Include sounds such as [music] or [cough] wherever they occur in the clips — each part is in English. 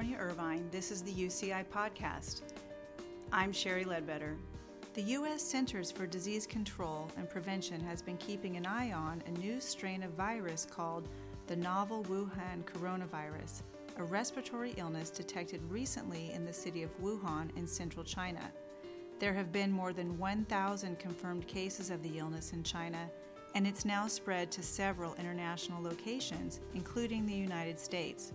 California, Irvine, this is the UCI Podcast. I'm Sheri Ledbetter. The U.S. Centers for Disease Control and Prevention has been keeping an eye on a new strain of virus called the novel Wuhan coronavirus, a respiratory illness detected recently in the city of Wuhan in central China. There have been more than 1,000 confirmed cases of the illness in China, and it's now spread to several international locations, including the United States.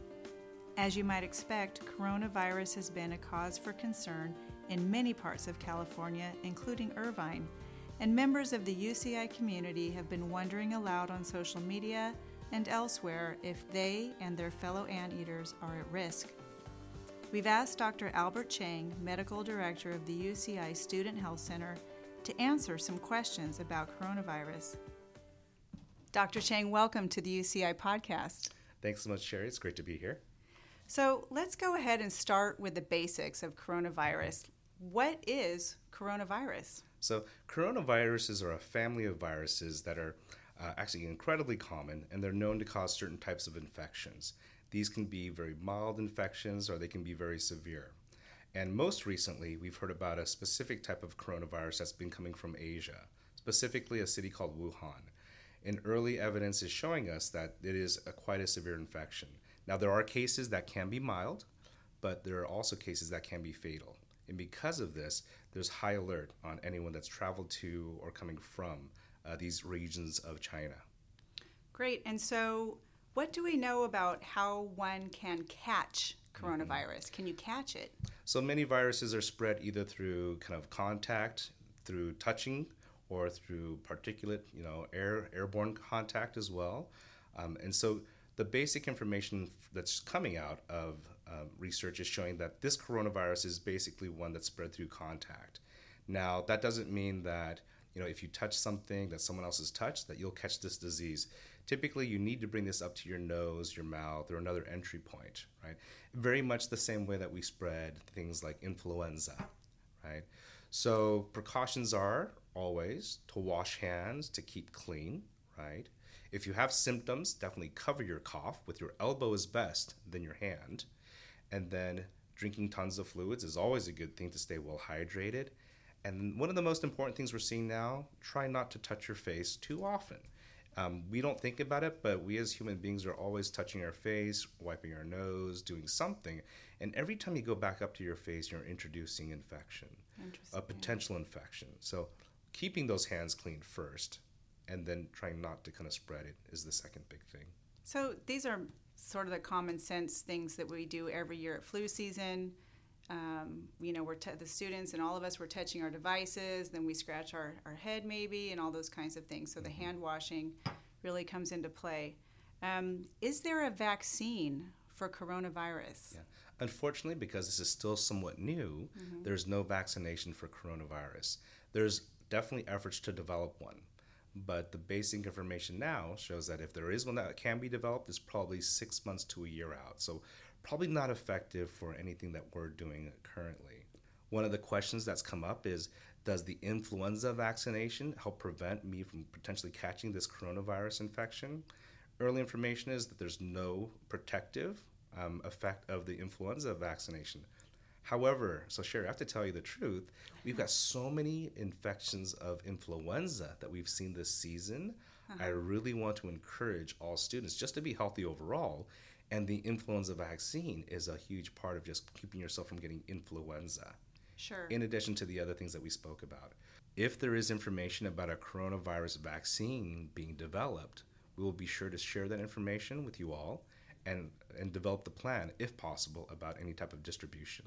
As you might expect, coronavirus has been a cause for concern in many parts of California, including Irvine, and members of the UCI community have been wondering aloud on social media and elsewhere if they and their fellow anteaters are at risk. We've asked Dr. Albert Chang, Medical Director of the UCI Student Health Center, to answer some questions about coronavirus. Dr. Chang, welcome to the UCI podcast. Thanks so much, Sheri. It's great to be here. So let's go ahead and start with the basics of coronavirus. What is coronavirus? So, coronaviruses are a family of viruses that are uh, actually incredibly common and they're known to cause certain types of infections. These can be very mild infections or they can be very severe. And most recently, we've heard about a specific type of coronavirus that's been coming from Asia, specifically a city called Wuhan. And early evidence is showing us that it is a, quite a severe infection. Now, there are cases that can be mild, but there are also cases that can be fatal. And because of this, there's high alert on anyone that's traveled to or coming from uh, these regions of China. Great. And so, what do we know about how one can catch coronavirus? Mm-hmm. Can you catch it? So, many viruses are spread either through kind of contact, through touching, or through particulate, you know, air airborne contact as well. Um, and so, the basic information that's coming out of um, research is showing that this coronavirus is basically one that's spread through contact. Now, that doesn't mean that you know if you touch something that someone else has touched, that you'll catch this disease. Typically, you need to bring this up to your nose, your mouth, or another entry point, right? Very much the same way that we spread things like influenza, right? So precautions are always to wash hands, to keep clean, right? If you have symptoms, definitely cover your cough with your elbow is best than your hand. And then drinking tons of fluids is always a good thing to stay well hydrated. And one of the most important things we're seeing now try not to touch your face too often. Um, we don't think about it, but we as human beings are always touching our face, wiping our nose, doing something. And every time you go back up to your face, you're introducing infection, a potential infection. So keeping those hands clean first and then trying not to kind of spread it is the second big thing. So these are sort of the common sense things that we do every year at flu season. Um, you know, we're t- the students and all of us, we're touching our devices, then we scratch our, our head maybe, and all those kinds of things. So the hand washing really comes into play. Um, is there a vaccine for coronavirus? Yeah. Unfortunately, because this is still somewhat new, mm-hmm. there's no vaccination for coronavirus. There's definitely efforts to develop one. But the basic information now shows that if there is one that can be developed, it's probably six months to a year out. So probably not effective for anything that we're doing currently. One of the questions that's come up is Does the influenza vaccination help prevent me from potentially catching this coronavirus infection? Early information is that there's no protective um, effect of the influenza vaccination. However, so Sheri, I have to tell you the truth. We've got so many infections of influenza that we've seen this season. Uh-huh. I really want to encourage all students just to be healthy overall and the influenza vaccine is a huge part of just keeping yourself from getting influenza. Sure. In addition to the other things that we spoke about. If there is information about a coronavirus vaccine being developed, we will be sure to share that information with you all and, and develop the plan, if possible, about any type of distribution.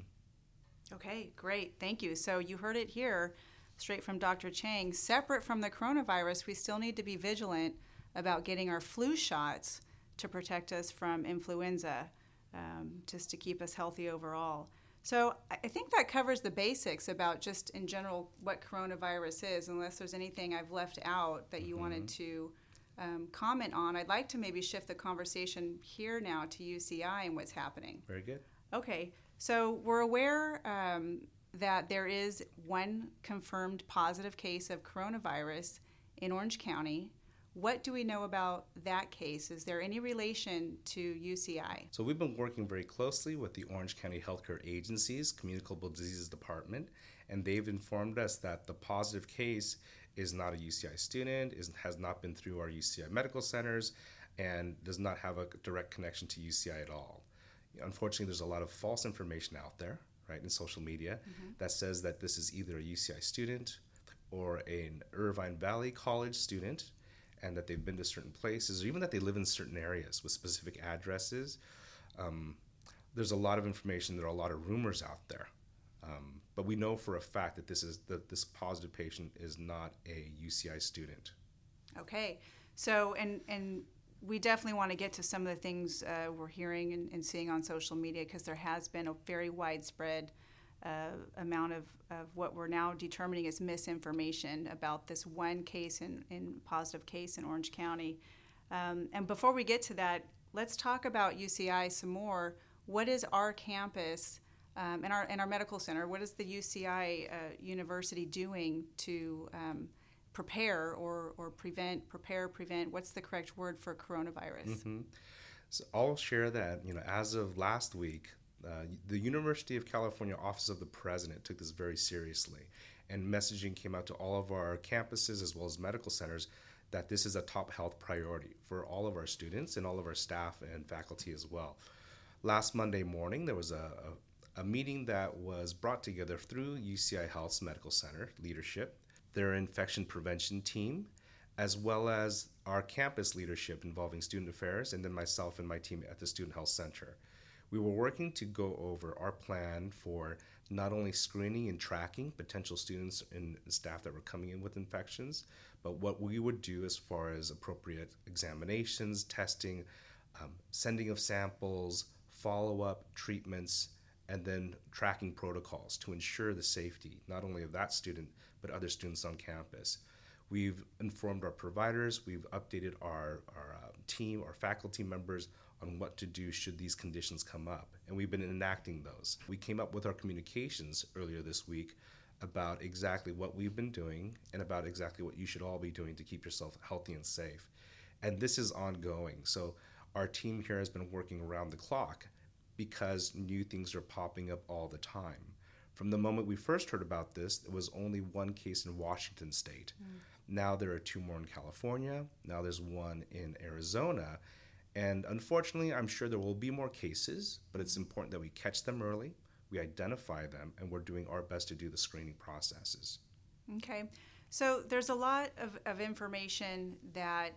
Okay, great. Thank you. So you heard it here straight from Dr. Chang. Separate from the coronavirus, we still need to be vigilant about getting our flu shots to protect us from influenza, um, just to keep us healthy overall. So I think that covers the basics about just in general what coronavirus is, unless there's anything I've left out that you mm-hmm. wanted to um, comment on. I'd like to maybe shift the conversation here now to UCI and what's happening. Very good. Okay, so we're aware um, that there is one confirmed positive case of coronavirus in Orange County What do we know about that case? Is there any relation to UCI? So, we've been working very closely with the Orange County Healthcare Agency's Communicable Diseases Department, and they've informed us that the positive case is not a UCI student, is, has not been through our UCI medical centers, and does not have a direct connection to UCI at all. Unfortunately, there's a lot of false information out there, right, in social media mm-hmm. that says that this is either a UCI student or an Irvine Valley College student and that they've been to certain places, or even that they live in certain areas with specific addresses. Um, there's a lot of information. There are a lot of rumors out there, um, but we know for a fact that this is that this positive patient is not a UCI student. Okay, so and and we definitely want to get to some of the things uh, we're hearing and, and, seeing on social media because there has been a very widespread uh, amount of, of what we're now determining as misinformation about this one case in, in positive case in Orange County. Um, and before we get to that, let's talk about UCI some more. What is our campus um, and our and our medical center? What is the UCI uh, University doing to um, prepare or, or prevent, prepare, prevent? What's the correct word for coronavirus? Mm-hmm. So I'll share that. You know, as of last week, uh, the University of California Office of the President took this very seriously, and messaging came out to all of our campuses as well as medical centers that this is a top health priority for all of our students and all of our staff and faculty as well. Last Monday morning, there was a, a, a meeting that was brought together through UCI Health's Medical Center leadership, their infection prevention team, as well as our campus leadership involving student affairs, and then myself and my team at the Student Health Center. We were working to go over our plan for not only screening and tracking potential students and staff that were coming in with infections, but what we would do as far as appropriate examinations, testing, um, sending of samples, follow up, treatments, and then tracking protocols to ensure the safety not only of that student but other students on campus. We've informed our providers, we've updated our, our uh, team, our faculty members on what to do should these conditions come up. And we've been enacting those. We came up with our communications earlier this week about exactly what we've been doing and about exactly what you should all be doing to keep yourself healthy and safe. And this is ongoing. So our team here has been working around the clock because new things are popping up all the time. From the moment we first heard about this, there was only one case in Washington state. Mm. Now there are two more in California. Now there's one in Arizona. And unfortunately, I'm sure there will be more cases, but it's important that we catch them early, we identify them, and we're doing our best to do the screening processes. Okay. So there's a lot of, of information that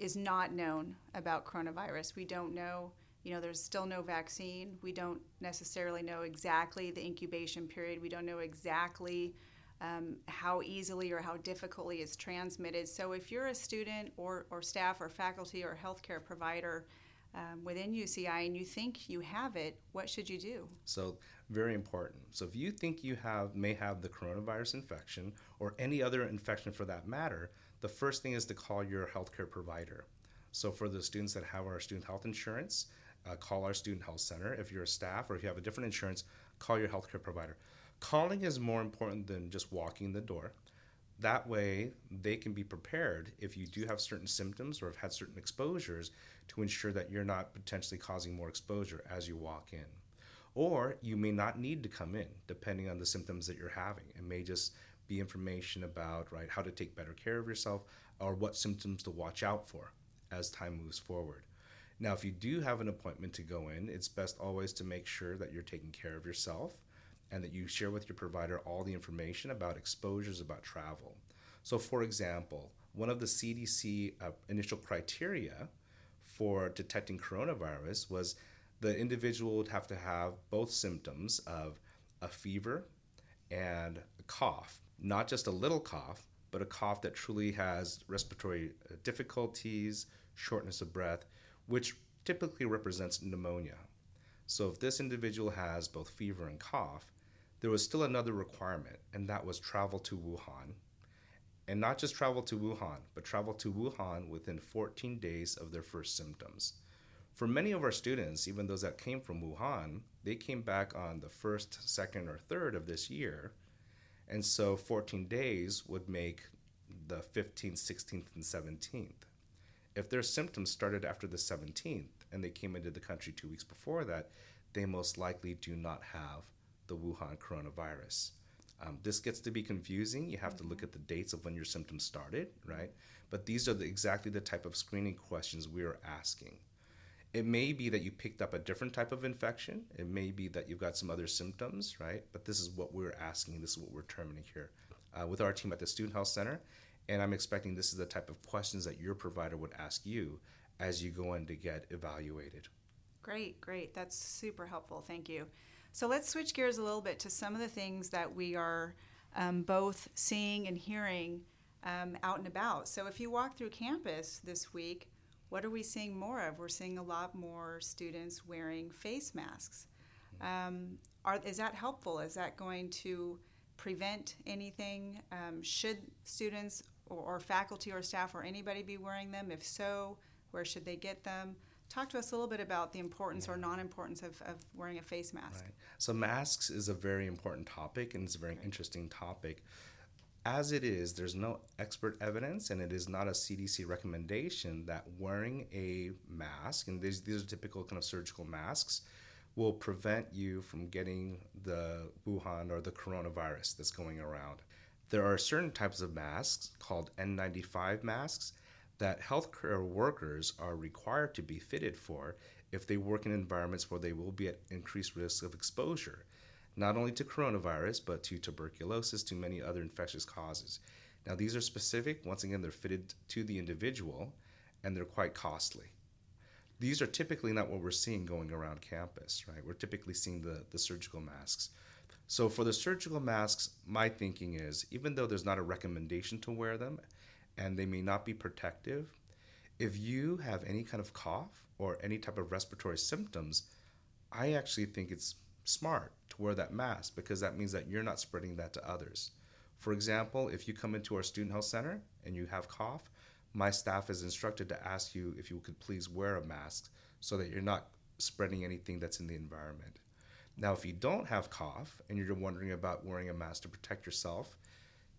is not known about coronavirus. We don't know, you know, there's still no vaccine. We don't necessarily know exactly the incubation period. We don't know exactly um, how easily or how difficultly it's transmitted. So, if you're a student or, or staff or faculty or healthcare provider um, within UCI and you think you have it, what should you do? So, very important. So, if you think you have may have the coronavirus infection or any other infection for that matter, the first thing is to call your healthcare provider. So, for the students that have our student health insurance, uh, call our student health center. If you're a staff or if you have a different insurance, call your healthcare provider calling is more important than just walking the door. That way, they can be prepared if you do have certain symptoms or have had certain exposures to ensure that you're not potentially causing more exposure as you walk in. Or you may not need to come in, depending on the symptoms that you're having. It may just be information about right how to take better care of yourself or what symptoms to watch out for as time moves forward. Now, if you do have an appointment to go in, it's best always to make sure that you're taking care of yourself and that you share with your provider all the information about exposures about travel. So, for example, one of the CDC uh, initial criteria for detecting coronavirus was the individual would have to have both symptoms of a fever and a cough, not just a little cough, but a cough that truly has respiratory uh, difficulties, shortness of breath, which typically represents pneumonia. So, if this individual has both fever and cough, there was still another requirement, and that was travel to Wuhan. And not just travel to Wuhan, but travel to Wuhan within 14 days of their first symptoms. For many of our students, even those that came from Wuhan, they came back on the first, second, or third of this year. And so 14 days would make the 15th, 16th, and 17th. If their symptoms started after the 17th and they came into the country two weeks before that, they most likely do not have the Wuhan coronavirus. Um, this gets to be confusing. You have to look at the dates of when your symptoms started, right? But these are the, exactly the type of screening questions we are asking. It may be that you picked up a different type of infection. It may be that you've got some other symptoms, right? But this is what we're asking. This is what we're determining here uh, with our team at the Student Health Center. And I'm expecting this is the type of questions that your provider would ask you as you go in to get evaluated. Great, great. That's super helpful. Thank you. So let's switch gears a little bit to some of the things that we are um, both seeing and hearing um, out and about. So if you walk through campus this week, what are we seeing more of? We're seeing a lot more students wearing face masks. Um, are, is that helpful? Is that going to prevent anything? Um, should students or, or, faculty or staff or anybody be wearing them? If so, where should they get them? Talk to us a little bit about the importance yeah. or non importance of, of, wearing a face mask. Right. So, masks is a very important topic and it's a very right. interesting topic. As it is, there's no expert evidence, and it is not a CDC recommendation that wearing a mask, and these, these are typical kind of surgical masks, will prevent you from getting the Wuhan or the coronavirus that's going around. There are certain types of masks called N95 masks that healthcare workers are required to be fitted for if they work in environments where they will be at increased risk of exposure, not only to coronavirus, but to tuberculosis, to many other infectious causes. Now, these are specific, once again, they're fitted to the individual and they're quite costly. These are typically not what we're seeing going around campus, right? We're typically seeing the, the surgical masks. So, for the surgical masks, my thinking is even though there's not a recommendation to wear them, and they may not be protective. If you have any kind of cough or any type of respiratory symptoms, I actually think it's smart to wear that mask because that means that you're not spreading that to others. For example, if you come into our student health center and you have cough, my staff is instructed to ask you if you could please wear a mask so that you're not spreading anything that's in the environment. Now, if you don't have cough and you're wondering about wearing a mask to protect yourself,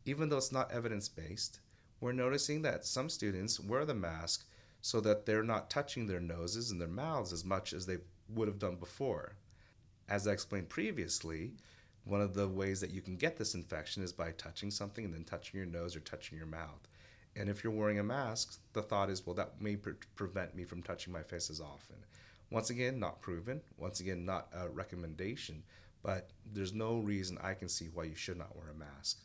even though it's not evidence based, we're noticing that some students wear the mask so that they're not touching their noses and their mouths as much as they would have done before. As I explained previously, one of the ways that you can get this infection is by touching something and then touching your nose or touching your mouth. And if you're wearing a mask, the thought is, well, that may pre- prevent me from touching my face as often. Once again, not proven. Once again, not a recommendation. But there's no reason I can see why you should not wear a mask.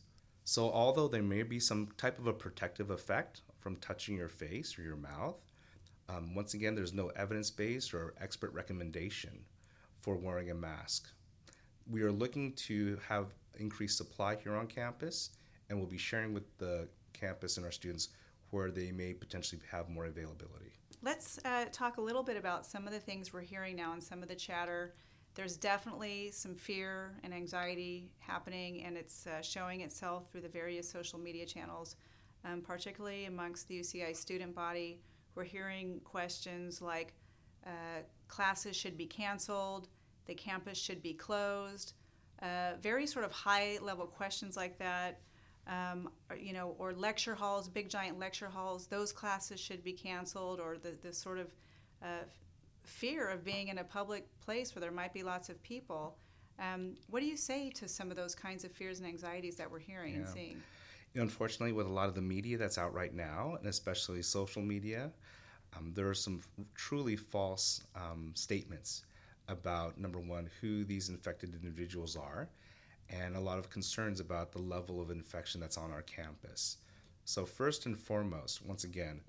So, although there may be some type of a protective effect from touching your face or your mouth, um, once again, there's no evidence based or expert recommendation for wearing a mask. We are looking to have increased supply here on campus, and we'll be sharing with the campus and our students where they may potentially have more availability. Let's uh, talk a little bit about some of the things we're hearing now and some of the chatter there's definitely some fear and anxiety happening, and it's uh, showing itself through the various social media channels, um, particularly amongst the UCI student body. We're hearing questions like uh, classes should be canceled, the campus should be closed, uh, very sort of high level questions like that. Um, or, you know, or lecture halls, big giant lecture halls, those classes should be canceled, or the, the sort of uh, fear of being in a public place where there might be lots of people. Um, what do you say to some of those kinds of fears and anxieties that we're hearing yeah. and seeing? You know, unfortunately, with a lot of the media that's out right now, and especially social media, um, there are some truly false um, statements about number one, who these infected individuals are, and a lot of concerns about the level of infection that's on our campus. So, first and foremost, once again,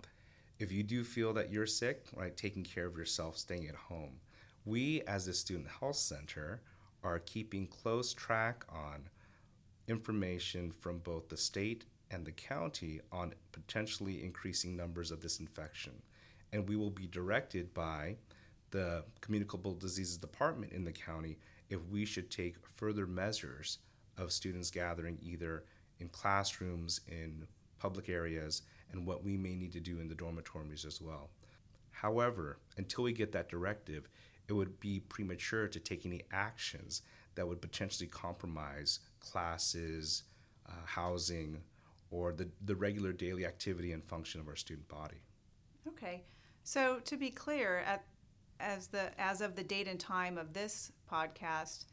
if you do feel that you're sick, right, taking care of yourself, staying at home. We, as the student health center, are keeping close track on information from both the state and the county on potentially increasing numbers of this infection. And we will be directed by the communicable diseases department in the county if we should take further measures of students gathering either in classrooms, in public areas, and what we may need to do in the dormitories as well. However, until we get that directive, it would be premature to take any actions that would potentially compromise classes, uh, housing, or the, the regular daily activity and function of our student body. Okay. So to be clear, at as the as of the date and time of this podcast,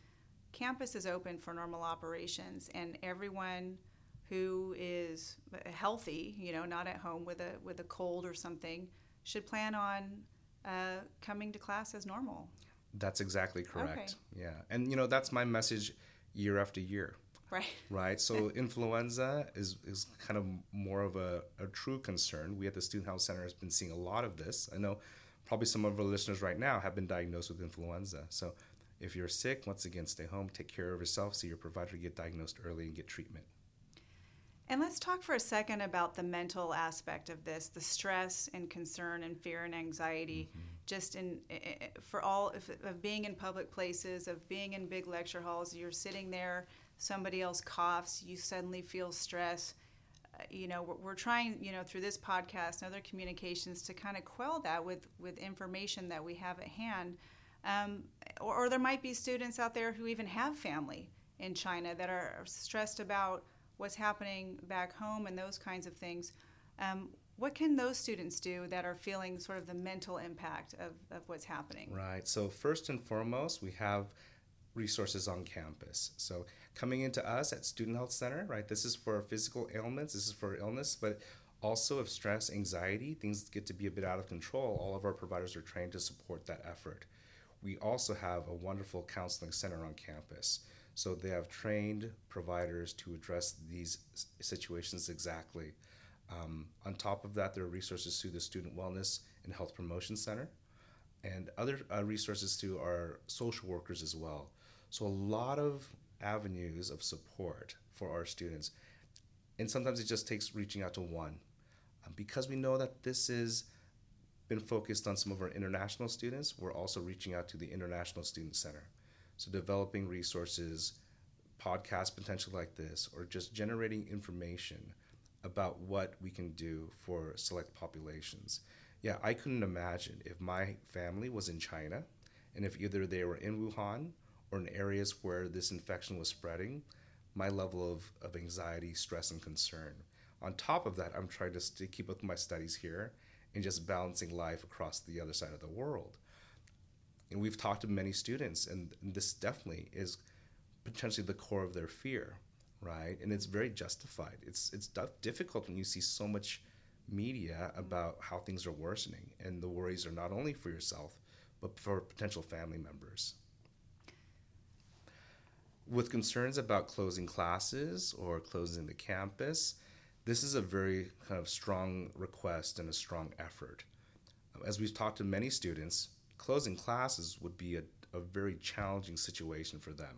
campus is open for normal operations, and everyone who is healthy, you know, not at home with a with a cold or something, should plan on uh, coming to class as normal. That's exactly correct. Okay. Yeah, and you know that's my message year after year. Right. [laughs] Right. So [laughs] influenza is, is kind of more of a, a true concern. We at the Student Health Center has been seeing a lot of this. I know probably some of our listeners right now have been diagnosed with influenza. So if you're sick, once again, stay home, take care of yourself, see your provider, get diagnosed early, and get treatment. And let's talk for a second about the mental aspect of this, the stress and concern and fear and anxiety, mm-hmm. just in for all of, of being in public places, of being in big lecture halls. You're sitting there, somebody else coughs, you suddenly feel stress. Uh, you know, we're, we're, trying, you know, through this podcast and other communications to kind of quell that with with information that we have at hand. Um, or, or there might be students out there who even have family in China that are stressed about what's happening back home and those kinds of things. Um, what can those students do that are feeling sort of the mental impact of, of what's happening? Right. So, first and foremost, we have resources on campus. So, coming into us at Student Health Center, right, this is for physical ailments, this is for illness, but also if stress, anxiety, things get to be a bit out of control, all of our providers are trained to support that effort. We also have a wonderful counseling center on campus. So they have trained providers to address these situations exactly. Um, on top of that, there are resources through the Student Wellness and Health Promotion Center and other uh, resources through our social workers as well. So, a lot of avenues of support for our students. And sometimes it just takes reaching out to one. Um, because we know that this has been focused on some of our international students, we're also reaching out to the International Student Center. So developing resources, podcasts potential like this, or just generating information about what we can do for select populations. Yeah, I couldn't imagine if my family was in China and if either they were in Wuhan or in areas where this infection was spreading, my level of, of anxiety, stress, and concern. On top of that, I'm trying to, to keep up with my studies here and just balancing life across the other side of the world and we've talked to many students, and, this definitely is potentially the core of their fear, right? And it's very justified. It's it's difficult when you see so much media about how things are worsening, and the worries are not only for yourself, but for potential family members. With concerns about closing classes or closing the campus, this is a very kind of strong request and a strong effort. Um, as we've talked to many students, closing classes would be a, a very challenging situation for them,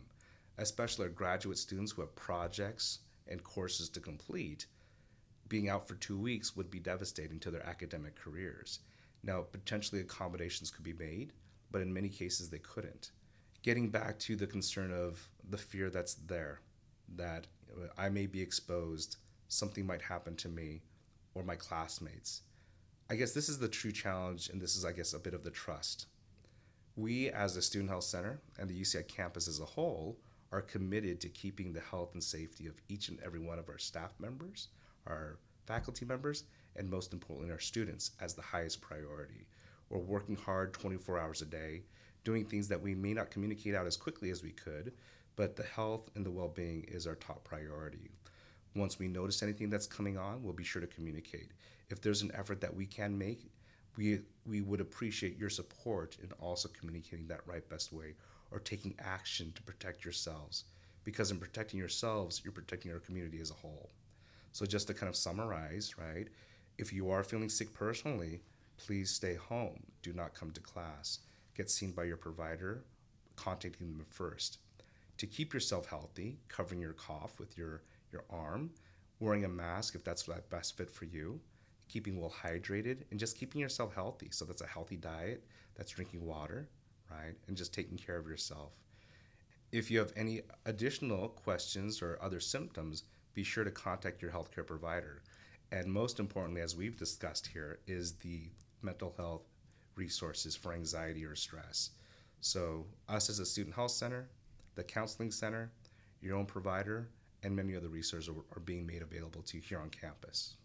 especially our graduate students who have projects and courses to complete. Being out for two weeks would be devastating to their academic careers. Now, potentially accommodations could be made, but in many cases they couldn't. Getting back to the concern of the fear that's there, that uh, I may be exposed, something might happen to me or my classmates. I guess this is the true challenge, and this is, I guess, a bit of the trust we, as the Student Health Center and the UCI campus as a whole, are committed to keeping the health and safety of each and every one of our staff members, our faculty members, and most importantly, our students as the highest priority. We're working hard 24 hours a day, doing things that we may not communicate out as quickly as we could, but the health and the well being is our top priority. Once we notice anything that's coming on, we'll be sure to communicate. If there's an effort that we can make, we we would appreciate your support in also communicating that right best way or taking action to protect yourselves because in protecting yourselves you're protecting our community as a whole. So just to kind of summarize right if you are feeling sick personally please stay home. Do not come to class. Get seen by your provider contacting them first. To keep yourself healthy covering your cough with your your arm wearing a mask if that's that best fit for you keeping well hydrated, and just keeping yourself healthy. So that's a healthy diet, that's drinking water, right? And just taking care of yourself. If you have any additional questions or other symptoms, be sure to contact your healthcare provider. And most importantly, as we've discussed here, is the mental health resources for anxiety or stress. So, us as a student health center, the counseling center, your own provider, and many other resources are, are being made available to you here on campus.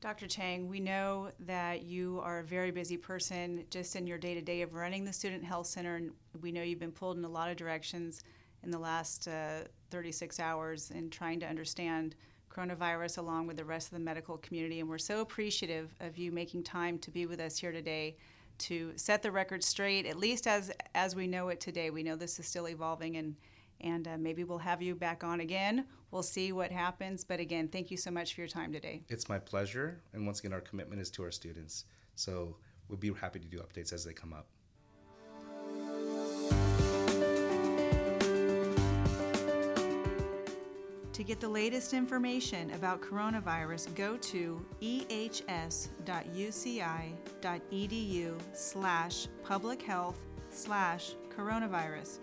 Dr. Chang, we know that you are a very busy person just in your day to day of running the Student Health Center, and we know you've been pulled in a lot of directions in the last uh, 36 hours in trying to understand coronavirus along with the rest of the medical community. And we're so appreciative of you making time to be with us here today to set the record straight, at least as as we know it today. We know this is still evolving and and uh, maybe we'll have you back on again. We'll see what happens. But again, thank you so much for your time today. It's my pleasure. And once again, our commitment is to our students. So we'll be happy to do updates as they come up. To get the latest information about coronavirus, go to ehs.uci.edu slash public health slash coronavirus.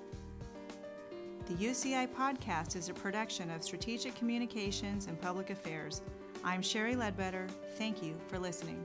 The UCI podcast is a production of Strategic Communications and Public Affairs. I'm Sheri Ledbetter. Thank you for listening.